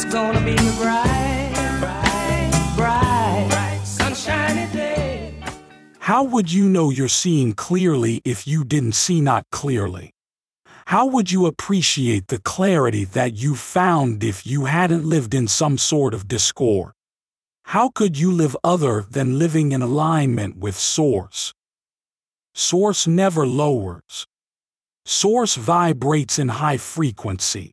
It's gonna be a bright, bright, bright, sunshiny day. How would you know you're seeing clearly if you didn't see not clearly? How would you appreciate the clarity that you found if you hadn't lived in some sort of discord? How could you live other than living in alignment with Source? Source never lowers. Source vibrates in high frequency.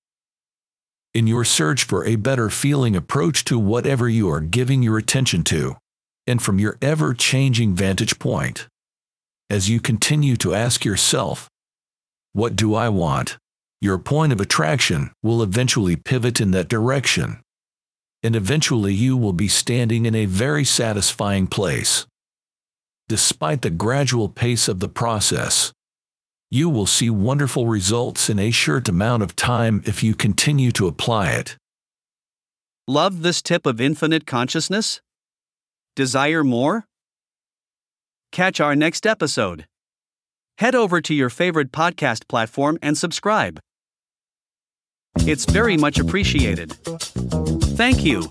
In your search for a better feeling approach to whatever you are giving your attention to, and from your ever changing vantage point, as you continue to ask yourself, What do I want? your point of attraction will eventually pivot in that direction. And eventually you will be standing in a very satisfying place. Despite the gradual pace of the process, you will see wonderful results in a short amount of time if you continue to apply it. Love this tip of infinite consciousness? Desire more? Catch our next episode. Head over to your favorite podcast platform and subscribe. It's very much appreciated. Thank you.